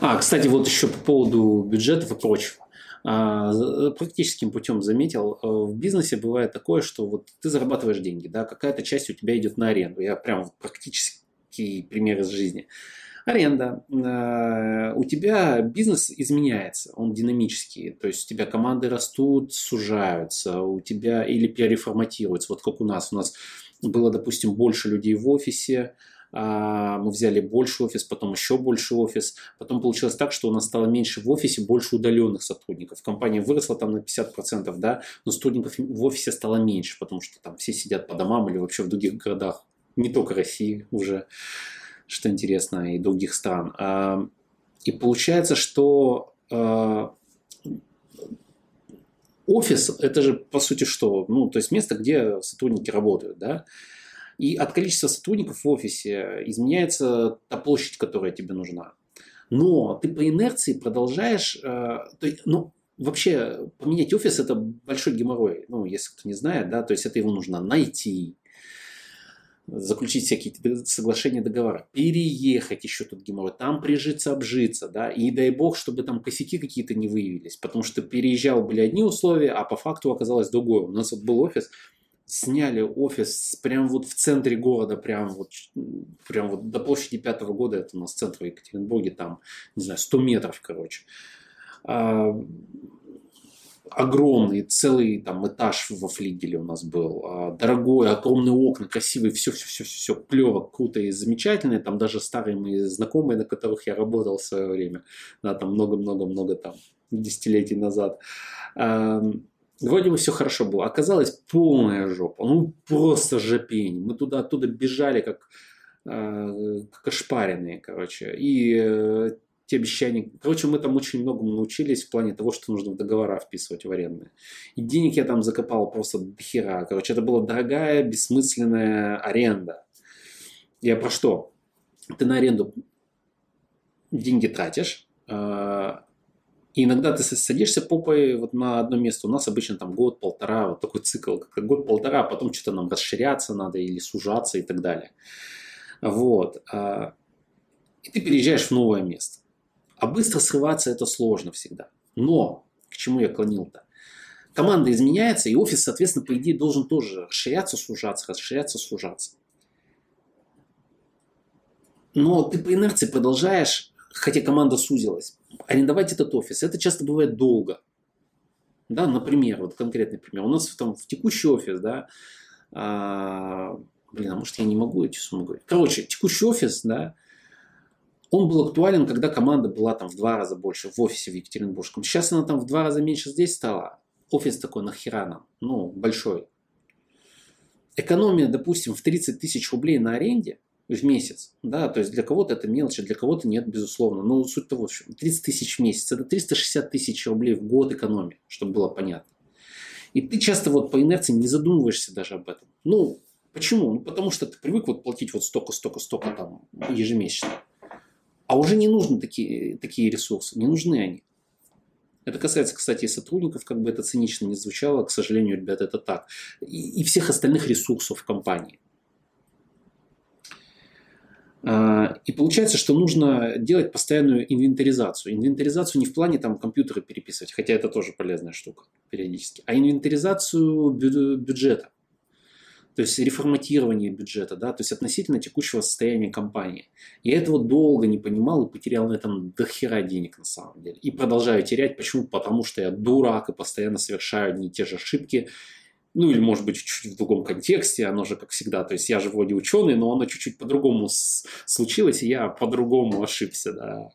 А, кстати, вот еще по поводу бюджетов и прочего. А, практическим путем заметил, э, в бизнесе бывает такое, что вот ты зарабатываешь деньги, да, какая-то часть у тебя идет на аренду. Я прям практически пример из жизни. Аренда. Э, у тебя бизнес изменяется, он динамический. То есть у тебя команды растут, сужаются, у тебя или переформатируются. Вот как у нас. У нас было, допустим, больше людей в офисе, мы взяли больше офис, потом еще больше офис. Потом получилось так, что у нас стало меньше в офисе, больше удаленных сотрудников. Компания выросла там на 50%, да, но сотрудников в офисе стало меньше, потому что там все сидят по домам или вообще в других городах, не только России уже, что интересно, и других стран. А, и получается, что а, офис это же по сути что? Ну, то есть место, где сотрудники работают, да. И от количества сотрудников в офисе изменяется та площадь, которая тебе нужна. Но ты по инерции продолжаешь, э, то ну, вообще поменять офис это большой геморрой, ну, если кто не знает, да, то есть это его нужно найти, заключить всякие соглашения, договора, переехать еще тут геморрой, там прижиться, обжиться, да, и дай бог, чтобы там косяки какие-то не выявились, потому что переезжал, были одни условия, а по факту оказалось другое. У нас вот был офис, сняли офис прямо вот в центре города, прям вот, прям вот до площади пятого года, это у нас центр в Екатеринбурге, там, не знаю, 100 метров, короче. А, огромный, целый там этаж во флигеле у нас был, а, дорогой, огромные окна, красивые, все, все, все, все, все клево, круто и замечательно. Там даже старые мои знакомые, на которых я работал в свое время, да, там много-много-много там десятилетий назад. Вроде бы все хорошо было. Оказалось полная жопа. Ну, просто жопень. Мы туда оттуда бежали, как, э, как ошпаренные, короче. И э, те обещания... Короче, мы там очень многому научились в плане того, что нужно в договора вписывать в арендные. И денег я там закопал просто до хера. Короче, это была дорогая, бессмысленная аренда. Я про что? Ты на аренду деньги тратишь, э, и иногда ты садишься попой вот на одно место. У нас обычно там год-полтора, вот такой цикл, как год-полтора, а потом что-то нам расширяться надо или сужаться и так далее. Вот. А, и ты переезжаешь в новое место. А быстро срываться это сложно всегда. Но, к чему я клонил-то? Команда изменяется, и офис, соответственно, по идее, должен тоже расширяться, сужаться, расширяться, сужаться. Но ты по инерции продолжаешь, хотя команда сузилась, арендовать этот офис. Это часто бывает долго. Да, например, вот конкретный пример. У нас там в текущий офис, да, а, блин, а может я не могу эти суммы говорить. Короче, текущий офис, да, он был актуален, когда команда была там в два раза больше в офисе в Екатеринбургском. Сейчас она там в два раза меньше здесь стала. Офис такой нахера нам, ну, большой. Экономия, допустим, в 30 тысяч рублей на аренде – в месяц. Да, то есть для кого-то это мелочь, а для кого-то нет, безусловно. Но суть того, что 30 тысяч в месяц, это 360 тысяч рублей в год экономии, чтобы было понятно. И ты часто вот по инерции не задумываешься даже об этом. Ну, почему? Ну, потому что ты привык вот платить вот столько, столько, столько там ежемесячно. А уже не нужны такие, такие ресурсы, не нужны они. Это касается, кстати, и сотрудников, как бы это цинично не звучало, к сожалению, ребята, это так. И, и всех остальных ресурсов компании. А, и получается, что нужно делать постоянную инвентаризацию. Инвентаризацию не в плане там компьютеры переписывать, хотя это тоже полезная штука периодически, а инвентаризацию бюджета. То есть реформатирование бюджета, да, то есть относительно текущего состояния компании. Я этого долго не понимал и потерял на этом дохера денег на самом деле. И продолжаю терять. Почему? Потому что я дурак и постоянно совершаю одни и те же ошибки ну или может быть чуть-чуть в другом контексте, оно же как всегда, то есть я же вроде ученый, но оно чуть-чуть по-другому случилось, и я по-другому ошибся, да,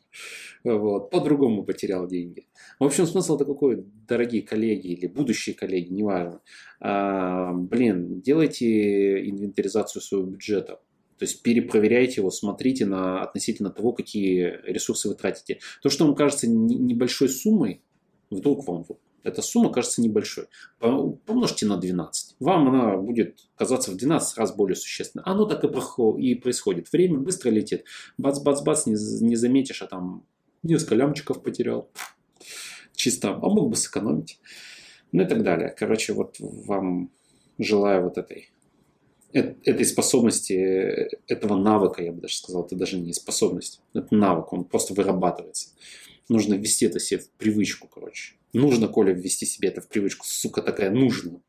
вот, по-другому потерял деньги. В общем, смысл-то какой, дорогие коллеги или будущие коллеги, неважно, а, блин, делайте инвентаризацию своего бюджета, то есть перепроверяйте его, смотрите на относительно того, какие ресурсы вы тратите. То, что вам кажется небольшой суммой, вдруг вам эта сумма кажется небольшой. Помножьте на 12. Вам она будет казаться в 12 раз более существенной. Оно так и происходит. Время быстро летит. Бац-бац-бац, не, не заметишь, а там несколько лямчиков потерял. Чисто. А мог бы сэкономить. Ну и так далее. Короче, вот вам желаю вот этой этой способности, этого навыка, я бы даже сказал, это даже не способность, это навык, он просто вырабатывается. Нужно ввести это себе в привычку, короче. Нужно, Коля, ввести себе это в привычку, сука такая, нужно.